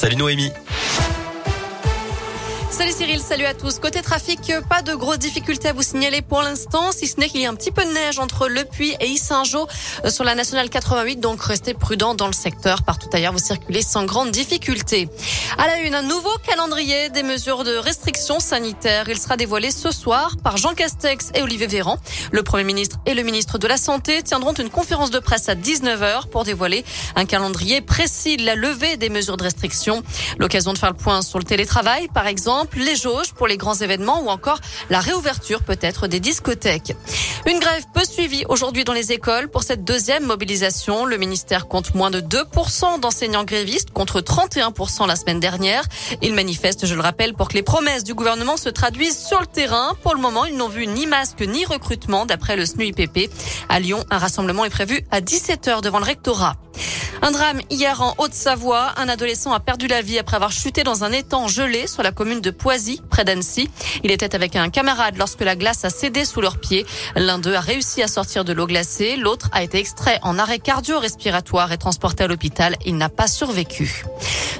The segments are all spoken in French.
Salut Noémie. Salut Cyril, salut à tous. Côté trafic, pas de grosses difficultés à vous signaler pour l'instant, si ce n'est qu'il y a un petit peu de neige entre Le Puy et Issingeau euh, sur la nationale 88, donc restez prudents dans le secteur. Partout ailleurs, vous circulez sans grande difficulté. À la une, un nouveau calendrier des mesures de restriction sanitaire. Il sera dévoilé ce soir par Jean Castex et Olivier Véran. Le Premier ministre et le ministre de la Santé tiendront une conférence de presse à 19h pour dévoiler un calendrier précis de la levée des mesures de restriction. L'occasion de faire le point sur le télétravail, par exemple les jauges pour les grands événements ou encore la réouverture peut-être des discothèques. Une grève peu suivie aujourd'hui dans les écoles pour cette deuxième mobilisation. Le ministère compte moins de 2% d'enseignants grévistes contre 31% la semaine dernière. Ils manifestent, je le rappelle, pour que les promesses du gouvernement se traduisent sur le terrain. Pour le moment, ils n'ont vu ni masque ni recrutement d'après le SNUIPP. À Lyon, un rassemblement est prévu à 17h devant le rectorat. Un drame hier en Haute-Savoie. Un adolescent a perdu la vie après avoir chuté dans un étang gelé sur la commune de Poisy, près d'Annecy. Il était avec un camarade lorsque la glace a cédé sous leurs pieds. L'un d'eux a réussi à sortir de l'eau glacée. L'autre a été extrait en arrêt cardio-respiratoire et transporté à l'hôpital. Il n'a pas survécu.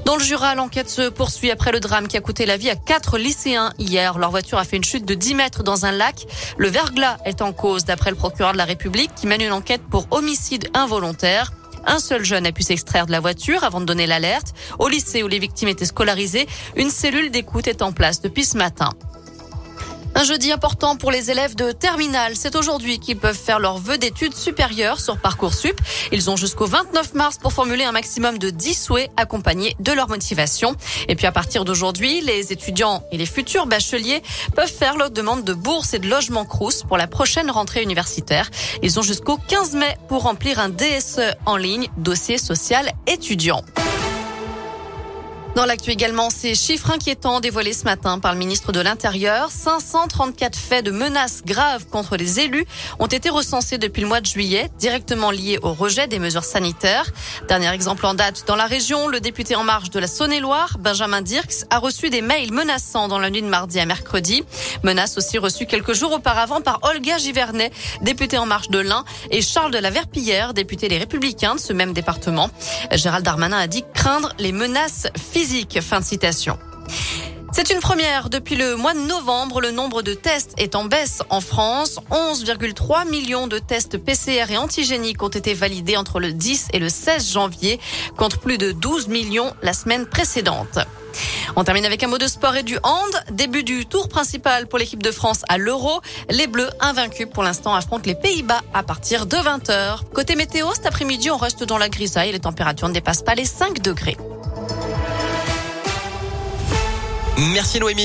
Dans le Jura, l'enquête se poursuit après le drame qui a coûté la vie à quatre lycéens hier. Leur voiture a fait une chute de 10 mètres dans un lac. Le verglas est en cause d'après le procureur de la République qui mène une enquête pour homicide involontaire. Un seul jeune a pu s'extraire de la voiture avant de donner l'alerte. Au lycée où les victimes étaient scolarisées, une cellule d'écoute est en place depuis ce matin. Un jeudi important pour les élèves de terminale. C'est aujourd'hui qu'ils peuvent faire leur vœu d'études supérieures sur Parcoursup. Ils ont jusqu'au 29 mars pour formuler un maximum de 10 souhaits accompagnés de leur motivation. Et puis à partir d'aujourd'hui, les étudiants et les futurs bacheliers peuvent faire leur demande de bourse et de logement Crous pour la prochaine rentrée universitaire. Ils ont jusqu'au 15 mai pour remplir un DSE en ligne, dossier social étudiant. Dans l'actu également, ces chiffres inquiétants dévoilés ce matin par le ministre de l'Intérieur. 534 faits de menaces graves contre les élus ont été recensés depuis le mois de juillet, directement liés au rejet des mesures sanitaires. Dernier exemple en date dans la région, le député en marche de la Saône-et-Loire, Benjamin Dirks, a reçu des mails menaçants dans la nuit de mardi à mercredi. Menaces aussi reçues quelques jours auparavant par Olga Givernet, députée en marche de l'Ain, et Charles de la Verpillière, député des Républicains de ce même département. Gérald Darmanin a dit craindre les menaces Fin de citation. C'est une première. Depuis le mois de novembre, le nombre de tests est en baisse en France. 11,3 millions de tests PCR et antigéniques ont été validés entre le 10 et le 16 janvier, contre plus de 12 millions la semaine précédente. On termine avec un mot de sport et du hand. Début du tour principal pour l'équipe de France à l'Euro. Les Bleus, invaincus pour l'instant, affrontent les Pays-Bas à partir de 20h. Côté météo, cet après-midi, on reste dans la grisaille. Les températures ne dépassent pas les 5 degrés. Merci Noémie.